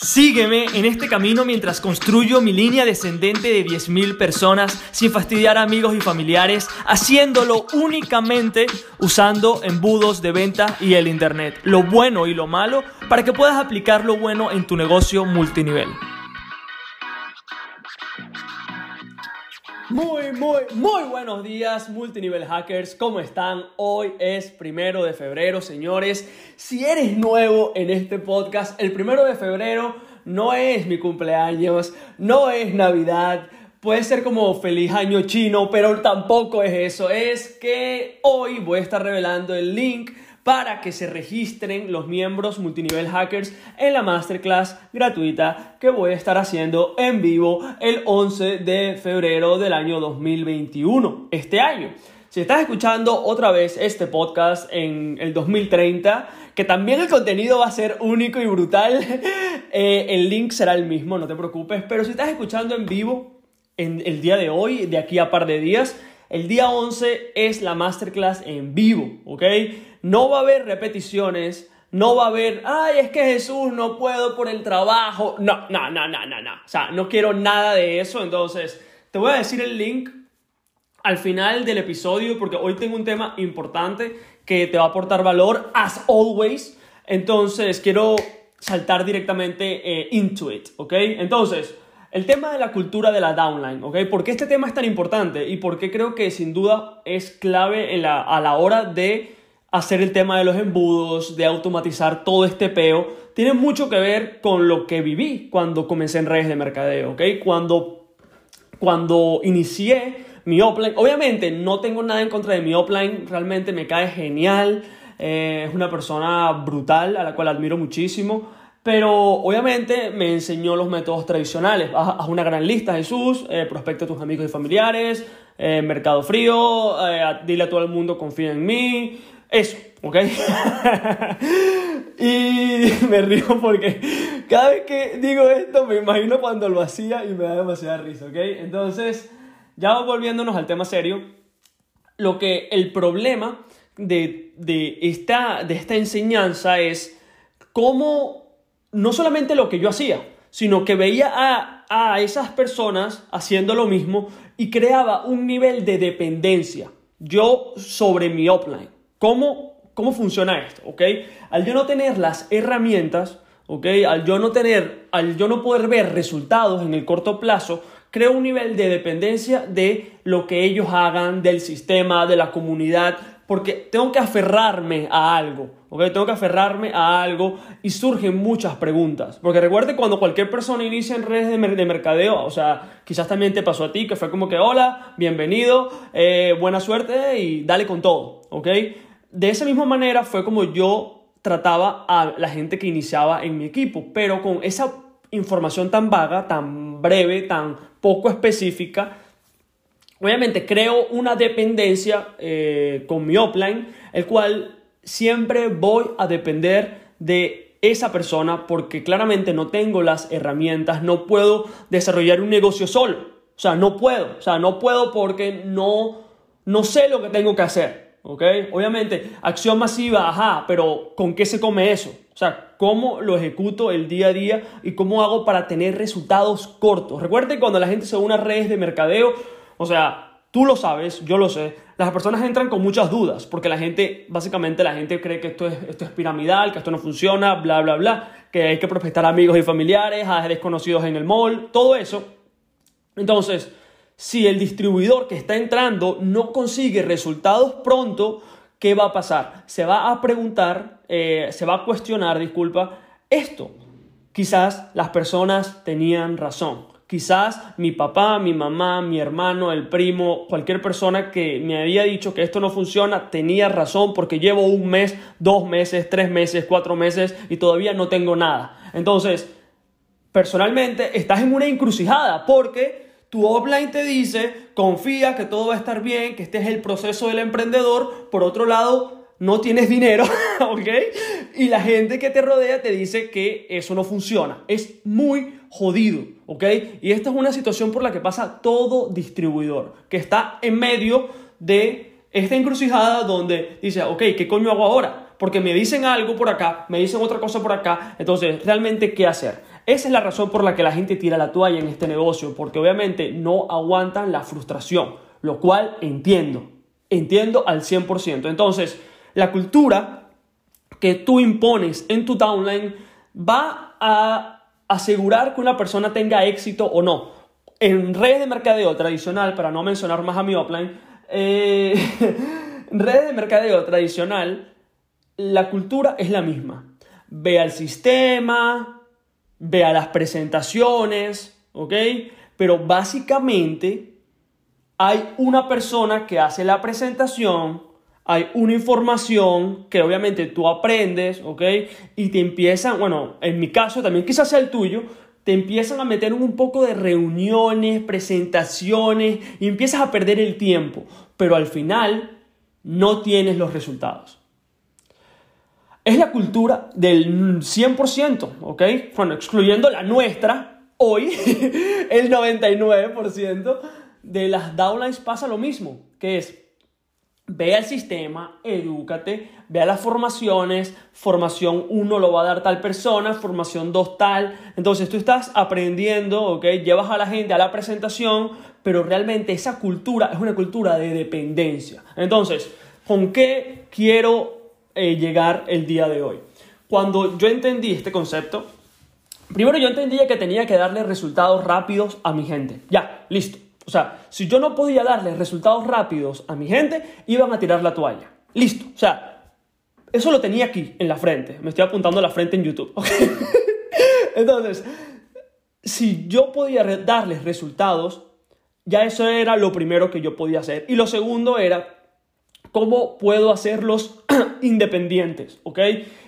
Sígueme en este camino mientras construyo mi línea descendente de 10.000 personas sin fastidiar a amigos y familiares, haciéndolo únicamente usando embudos de venta y el Internet, lo bueno y lo malo, para que puedas aplicar lo bueno en tu negocio multinivel. Muy, muy, muy buenos días, multinivel hackers. ¿Cómo están? Hoy es primero de febrero, señores. Si eres nuevo en este podcast, el primero de febrero no es mi cumpleaños, no es Navidad. Puede ser como feliz año chino, pero tampoco es eso. Es que hoy voy a estar revelando el link para que se registren los miembros multinivel hackers en la masterclass gratuita que voy a estar haciendo en vivo el 11 de febrero del año 2021, este año. Si estás escuchando otra vez este podcast en el 2030, que también el contenido va a ser único y brutal, eh, el link será el mismo, no te preocupes, pero si estás escuchando en vivo en el día de hoy, de aquí a par de días, el día 11 es la masterclass en vivo, ¿ok? No va a haber repeticiones, no va a haber, ay, es que Jesús no puedo por el trabajo. No, no, no, no, no, no. O sea, no quiero nada de eso. Entonces, te voy a decir el link al final del episodio porque hoy tengo un tema importante que te va a aportar valor, as always. Entonces, quiero saltar directamente eh, into it, ¿ok? Entonces, el tema de la cultura de la downline, ¿ok? ¿Por qué este tema es tan importante? Y por qué creo que sin duda es clave a la hora de hacer el tema de los embudos, de automatizar todo este peo. Tiene mucho que ver con lo que viví cuando comencé en redes de mercadeo, ¿ok? Cuando, cuando inicié mi offline, obviamente no tengo nada en contra de mi offline, realmente me cae genial, eh, es una persona brutal a la cual admiro muchísimo. Pero obviamente me enseñó los métodos tradicionales. Haz, una gran lista, Jesús, eh, prospecta a tus amigos y familiares, eh, mercado frío, eh, dile a todo el mundo confía en mí. Eso, ¿ok? y me río porque cada vez que digo esto me imagino cuando lo hacía y me da demasiada risa, ¿ok? Entonces, ya volviéndonos al tema serio, lo que el problema de, de, esta, de esta enseñanza es cómo no solamente lo que yo hacía, sino que veía a, esas personas haciendo lo mismo y creaba un nivel de dependencia yo sobre mi offline. ¿Cómo, cómo funciona esto? ¿Ok? Al yo no tener las herramientas, ¿ok? Al yo no tener, al yo no poder ver resultados en el corto plazo, creo un nivel de dependencia de lo que ellos hagan, del sistema, de la comunidad, porque tengo que aferrarme a algo, ¿ok? Tengo que aferrarme a algo y surgen muchas preguntas. Porque recuerde cuando cualquier persona inicia en redes de, mercadeo, o sea, quizás también te pasó a ti, que fue como que, hola, bienvenido, eh, buena suerte y dale con todo, ¿ok? De esa misma manera fue como yo trataba a la gente que iniciaba en mi equipo, pero con esa información tan vaga, tan breve, tan poco específica, obviamente creo una dependencia eh, con mi offline, el cual siempre voy a depender de esa persona porque claramente no tengo las herramientas, no puedo desarrollar un negocio solo. O sea, no puedo. O sea, no puedo porque no, no sé lo que tengo que hacer. ¿Ok? Obviamente, acción masiva, ajá, pero ¿con qué se come eso? O sea, ¿cómo lo ejecuto el día a día y cómo hago para tener resultados cortos? Recuerden cuando la gente se une a redes de mercadeo, o sea, tú lo sabes, yo lo sé. Las personas entran con muchas dudas, porque la gente, básicamente la gente cree que esto es, piramidal, que esto no funciona, bla, bla, bla, que hay que prospectar amigos y familiares, a desconocidos en el mall, todo eso. Entonces, si el distribuidor que está entrando no consigue resultados pronto, ¿qué va a pasar? Se va a preguntar, eh, se va a cuestionar, disculpa, esto. Quizás las personas tenían razón. Quizás mi papá, mi mamá, mi hermano, el primo, cualquier persona que me había dicho que esto no funciona, tenía razón porque llevo un mes, dos meses, tres meses, cuatro meses y todavía no tengo nada. Entonces, personalmente, estás en una encrucijada porque tu offline te dice, confía que todo va a estar bien, que este es el proceso del emprendedor. Por otro lado, no tienes dinero, ¿ok? Y la gente que te rodea te dice que eso no funciona. Es muy jodido, ¿ok? Y esta es una situación por la que pasa todo distribuidor, que está en medio de esta encrucijada donde dice, ok, ¿qué coño hago ahora? Porque me dicen algo por acá, me dicen otra cosa por acá, entonces, ¿realmente qué hacer? Esa es la razón por la que la gente tira la toalla en este negocio, porque obviamente no aguantan la frustración, lo cual entiendo, entiendo al 100%. Entonces, la cultura que tú impones en tu downline va a asegurar que una persona tenga éxito o no. En redes de mercadeo tradicional, para no mencionar más a mi offline, eh, redes de mercadeo tradicional, la cultura es la misma. Ve al sistema, ve a las presentaciones, ¿ok? Pero básicamente hay una persona que hace la presentación, hay una información que obviamente tú aprendes, ¿ok? Y te empiezan, bueno, en mi caso también quizás sea el tuyo, te empiezan a meter un poco de reuniones, presentaciones y empiezas a perder el tiempo, pero al final no tienes los resultados. Es la cultura del 100%, ¿ok? Bueno, excluyendo la nuestra, hoy el 99% de las downlines pasa lo mismo, que es Ve al sistema, edúcate, ve a las formaciones, formación 1 lo va a dar tal persona, formación 2 tal. Entonces tú estás aprendiendo, ¿ok? Llevas a la gente a la presentación, pero realmente esa cultura es una cultura de dependencia. Entonces, ¿con qué quiero eh, llegar el día de hoy? Cuando yo entendí este concepto, primero yo entendía que tenía que darle resultados rápidos a mi gente. Ya, listo. O sea, si yo no podía darles resultados rápidos a mi gente, iban a tirar la toalla. Listo. O sea, eso lo tenía aquí, en la frente. Me estoy apuntando a la frente en YouTube. Entonces, si yo podía darles resultados, ya eso era lo primero que yo podía hacer. Y lo segundo era cómo puedo hacerlos independientes, ¿ok?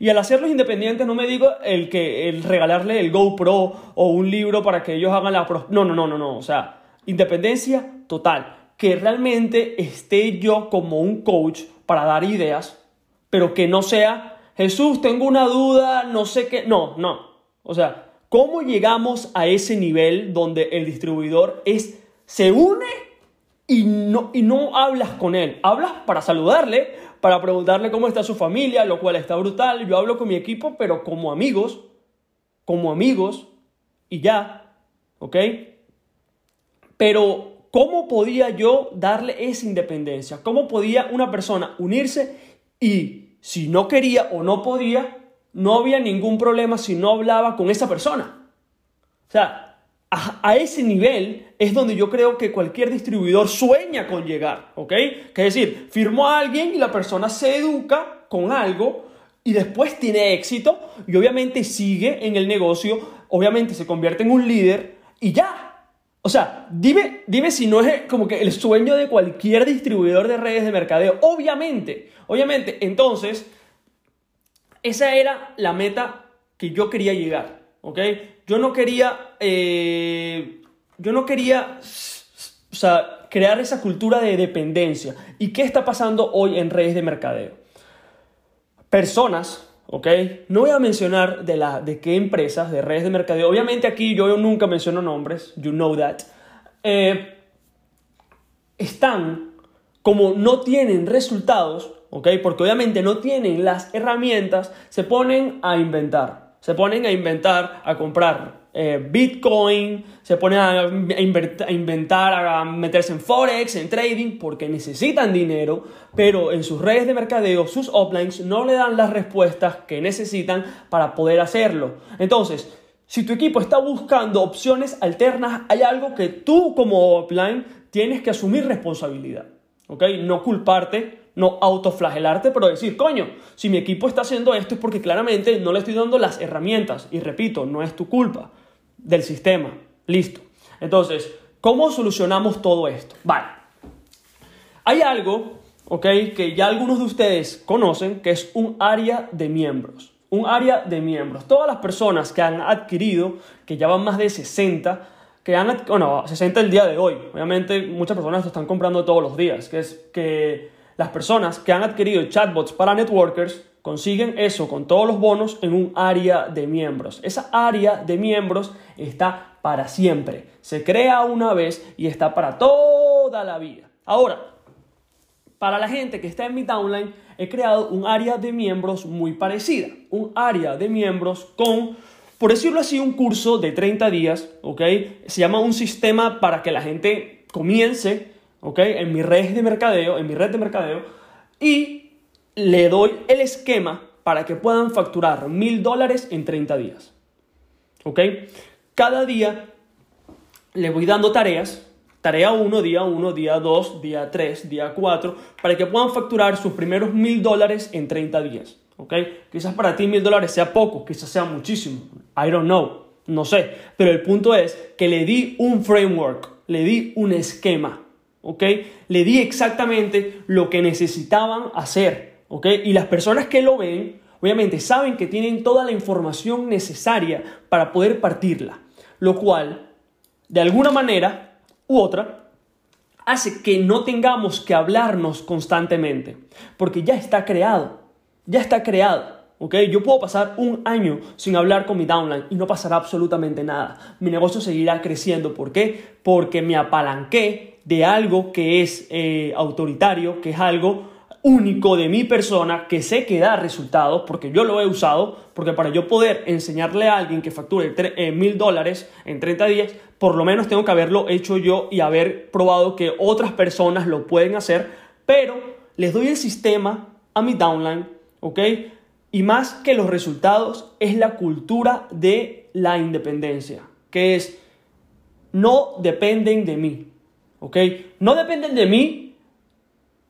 Y al hacerlos independientes no me digo el que el regalarle el GoPro o un libro para que ellos hagan la... No, no, no, no, no. O sea, Independencia total. Que realmente esté yo como un coach para dar ideas, pero que no sea, Jesús, tengo una duda, no sé qué. No, no. O sea, ¿cómo llegamos a ese nivel donde el distribuidor es, se une y no, y no hablas con él? Hablas para saludarle, para preguntarle cómo está su familia, lo cual está brutal. Yo hablo con mi equipo, pero como amigos, como amigos, y ya, ¿ok? Pero, ¿cómo podía yo darle esa independencia? ¿Cómo podía una persona unirse y si no quería o no podía, no había ningún problema si no hablaba con esa persona? O sea, a, ese nivel es donde yo creo que cualquier distribuidor sueña con llegar, ¿ok? Que decir, firmó a alguien y la persona se educa con algo y después tiene éxito y obviamente sigue en el negocio, obviamente se convierte en un líder y ya, o sea, dime, dime si no es como que el sueño de cualquier distribuidor de redes de mercadeo. Obviamente, obviamente. Entonces, esa era la meta que yo quería llegar. ¿Ok? Yo no quería. Eh, yo no quería. O sea, crear esa cultura de dependencia. ¿Y qué está pasando hoy en redes de mercadeo? Personas ¿ok? No voy a mencionar de, la, de qué empresas, de redes de mercadeo. Obviamente aquí yo nunca menciono nombres, you know that. Eh, están como no tienen resultados, ¿ok? Porque obviamente no tienen las herramientas, se ponen a inventar. Se ponen a inventar, a comprar eh, Bitcoin, se ponen a, inventar, a meterse en Forex, en trading, porque necesitan dinero, pero en sus redes de mercadeo, sus uplines, no le dan las respuestas que necesitan para poder hacerlo. Entonces, si tu equipo está buscando opciones alternas, hay algo que tú como upline tienes que asumir responsabilidad. ¿Ok? No culparte, no autoflagelarte, pero decir, coño, si mi equipo está haciendo esto es porque claramente no le estoy dando las herramientas. Y repito, no es tu culpa del sistema. Listo. Entonces, ¿cómo solucionamos todo esto? Vale. Hay algo, ¿ok? Que ya algunos de ustedes conocen, que es un área de miembros. Un área de miembros. Todas las personas que han adquirido, que ya van más de 60, que han, bueno, 60 el día de hoy. Obviamente muchas personas lo están comprando todos los días, que es que las personas que han adquirido chatbots para networkers consiguen eso con todos los bonos en un área de miembros. Esa área de miembros está para siempre. Se crea una vez y está para toda la vida. Ahora, para la gente que está en mi downline, he creado un área de miembros muy parecida. Un área de miembros con por decirlo así, un curso de 30 días, ¿ok? Se llama un sistema para que la gente comience, ¿ok? En mi red de mercadeo, en mi red de mercadeo, y le doy el esquema para que puedan facturar mil dólares en 30 días, ¿ok? Cada día le voy dando tareas, tarea 1, día 1, día 2, día 3, día 4, para que puedan facturar sus primeros mil dólares en 30 días. ¿ok? Quizás para ti mil dólares sea poco, quizás sea muchísimo. I don't know, no sé. Pero el punto es que le di un framework, le di un esquema, ¿ok? Le di exactamente lo que necesitaban hacer, ¿ok? Y las personas que lo ven, obviamente saben que tienen toda la información necesaria para poder partirla. Lo cual, de alguna manera u otra, hace que no tengamos que hablarnos constantemente, porque ya está creado ya está creado. ¿ok? Yo puedo pasar un año sin hablar con mi downline y no pasará absolutamente nada. Mi negocio seguirá creciendo. ¿Por qué? Porque me apalanqué de algo que es eh, autoritario, que es algo único de mi persona, que sé que da resultados, porque yo lo he usado, porque para yo poder enseñarle a alguien que facture eh, mil dólares en 30 días, por lo menos tengo que haberlo hecho yo y haber probado que otras personas lo pueden hacer, pero les doy el sistema a mi downline ¿ok? Y más que los resultados es la cultura de la independencia, que es no dependen de mí, ¿ok? No dependen de mí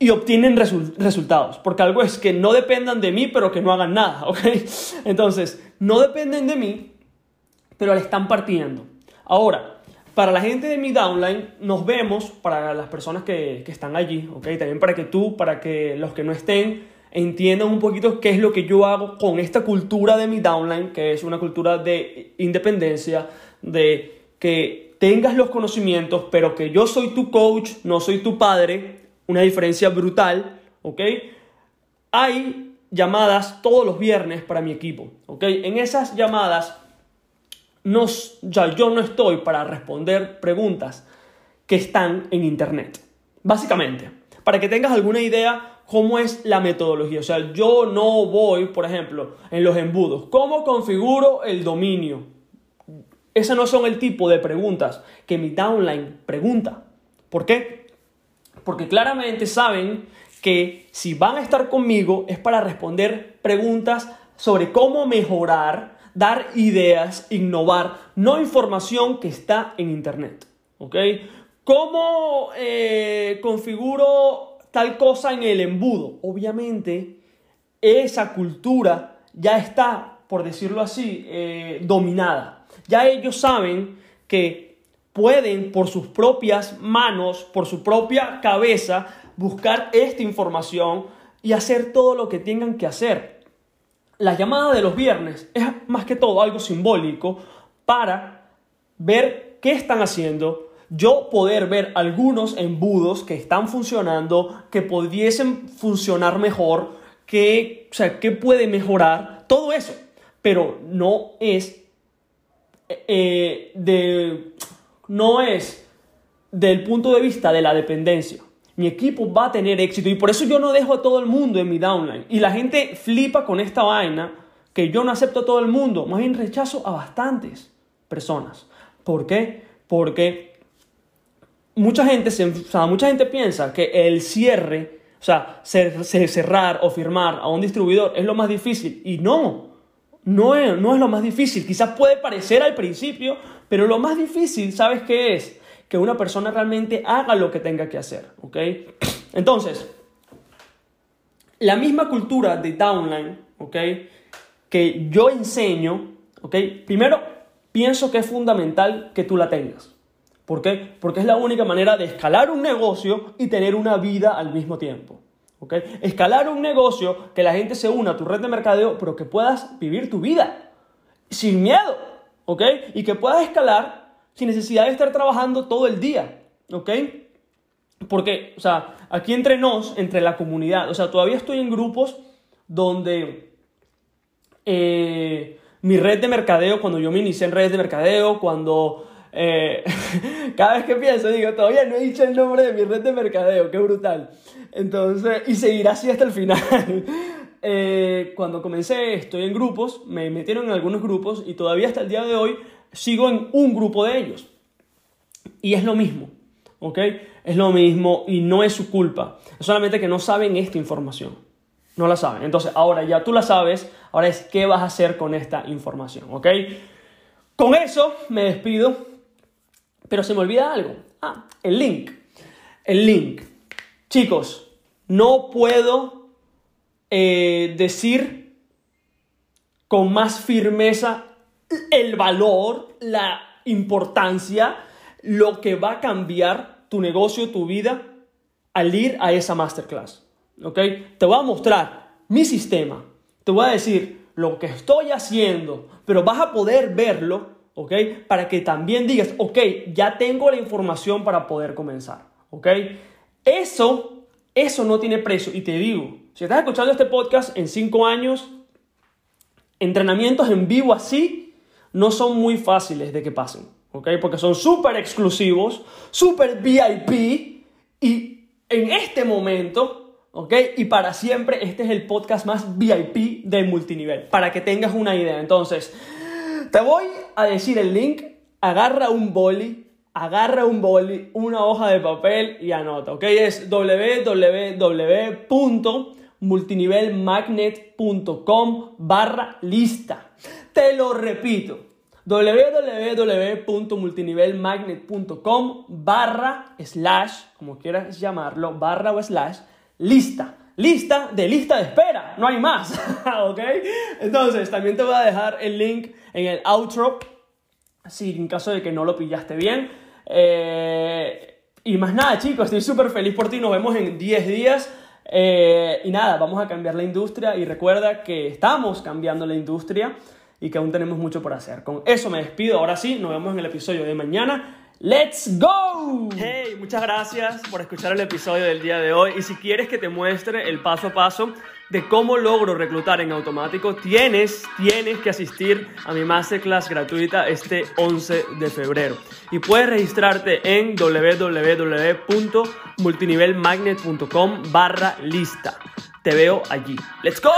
y obtienen resultados, porque algo es que no dependan de mí pero que no hagan nada, ¿ok? Entonces, no dependen de mí, pero le están partiendo. Ahora, para la gente de mi downline, nos vemos, para las personas que, que están allí, ¿ok? También para que tú, para que los que no estén, entiendan un poquito qué es lo que yo hago con esta cultura de mi downline, que es una cultura de independencia, de que tengas los conocimientos, pero que yo soy tu coach, no soy tu padre, una diferencia brutal, ¿ok? Hay llamadas todos los viernes para mi equipo, ¿ok? En esas llamadas ya yo no estoy para responder preguntas que están en internet, básicamente. Para que tengas alguna idea, cómo es la metodología. O sea, yo no voy, por ejemplo, en los embudos. ¿Cómo configuro el dominio? Ese no son el tipo de preguntas que mi downline pregunta. ¿Por qué? Porque claramente saben que si van a estar conmigo es para responder preguntas sobre cómo mejorar, dar ideas, innovar, no información que está en Internet. ¿Ok? ¿Cómo eh, configuro tal cosa en el embudo. Obviamente, esa cultura ya está, por decirlo así, eh, dominada. Ya ellos saben que pueden por sus propias manos, por su propia cabeza, buscar esta información y hacer todo lo que tengan que hacer. La llamada de los viernes es más que todo algo simbólico para ver qué están haciendo, yo poder ver algunos embudos que están funcionando, que pudiesen funcionar mejor, que, o sea, puede mejorar, todo eso, pero no es eh, de, no es del punto de vista de la dependencia. Mi equipo va a tener éxito y por eso yo no dejo a todo el mundo en mi downline. Y la gente flipa con esta vaina que yo no acepto a todo el mundo, más bien rechazo a bastantes personas. ¿Por qué? Porque mucha gente, mucha gente piensa que el cierre, o sea, cerrar o firmar a un distribuidor es lo más difícil. Y no, no es, no es lo más difícil. Quizás puede parecer al principio, pero lo más difícil, ¿sabes qué es? Que una persona realmente haga lo que tenga que hacer, ¿ok? Entonces, la misma cultura de downline, ¿ok? Que yo enseño, ¿ok? Primero, pienso que es fundamental que tú la tengas. ¿Por qué? Porque es la única manera de escalar un negocio y tener una vida al mismo tiempo. ¿ok? Escalar un negocio, que la gente se una a tu red de mercadeo, pero que puedas vivir tu vida sin miedo. ¿Ok? Y que puedas escalar sin necesidad de estar trabajando todo el día. ¿ok? Porque, o sea, aquí entre nos, entre la comunidad, o sea, todavía estoy en grupos donde eh, mi red de mercadeo, cuando yo me inicié en redes de mercadeo, cuando eh, cada vez que pienso, digo, todavía no he dicho el nombre de mi red de mercadeo, qué brutal. Entonces, y seguirá así hasta el final. Eh, cuando comencé, estoy en grupos, me metieron en algunos grupos y todavía hasta el día de hoy sigo en un grupo de ellos. Y es lo mismo, ¿ok? Es lo mismo y no es su culpa. Es solamente que no saben esta información. No la saben. Entonces, ahora ya tú la sabes, ahora es qué vas a hacer con esta información, ¿ok? Con eso me despido, pero se me olvida algo. Ah, el link. El link. Chicos, no puedo eh, decir con más firmeza el valor, la importancia, lo que va a cambiar tu negocio, tu vida al ir a esa masterclass. ¿Ok? Te voy a mostrar mi sistema. Te voy a decir lo que estoy haciendo, pero vas a poder verlo, ¿ok? Para que también digas, ok, ya tengo la información para poder comenzar, ¿ok? Eso, eso no tiene precio. Y te digo, si estás escuchando este podcast en cinco años, entrenamientos en vivo así no son muy fáciles de que pasen, ¿ok? Porque son súper exclusivos, súper VIP y en este momento, ¿ok? Y para siempre, este es el podcast más VIP de multinivel, para que tengas una idea. Entonces, te voy a decir el link, agarra un boli, agarra un boli, una hoja de papel y anota, ¿ok? Es www.multinivelmagnet.com barra lista. Te lo repito, www.multinivelmagnet.com barra slash, como quieras llamarlo, barra o slash, lista. Lista de lista de espera, no hay más, ¿ok? Entonces, también te voy a dejar el link en el outro, si en caso de que no lo pillaste bien. Eh, y más nada, chicos, estoy súper feliz por ti, nos vemos en 10 días. Eh, y nada, vamos a cambiar la industria y recuerda que estamos cambiando la industria y que aún tenemos mucho por hacer. Con eso me despido. Ahora sí, nos vemos en el episodio de mañana. ¡Let's go! Hey, muchas gracias por escuchar el episodio del día de hoy. Y si quieres que te muestre el paso a paso de cómo logro reclutar en automático, tienes, tienes que asistir a mi masterclass gratuita este 11 de febrero. Y puedes registrarte en www.multinivelmagnet.com barra lista. Te veo allí. ¡Let's go!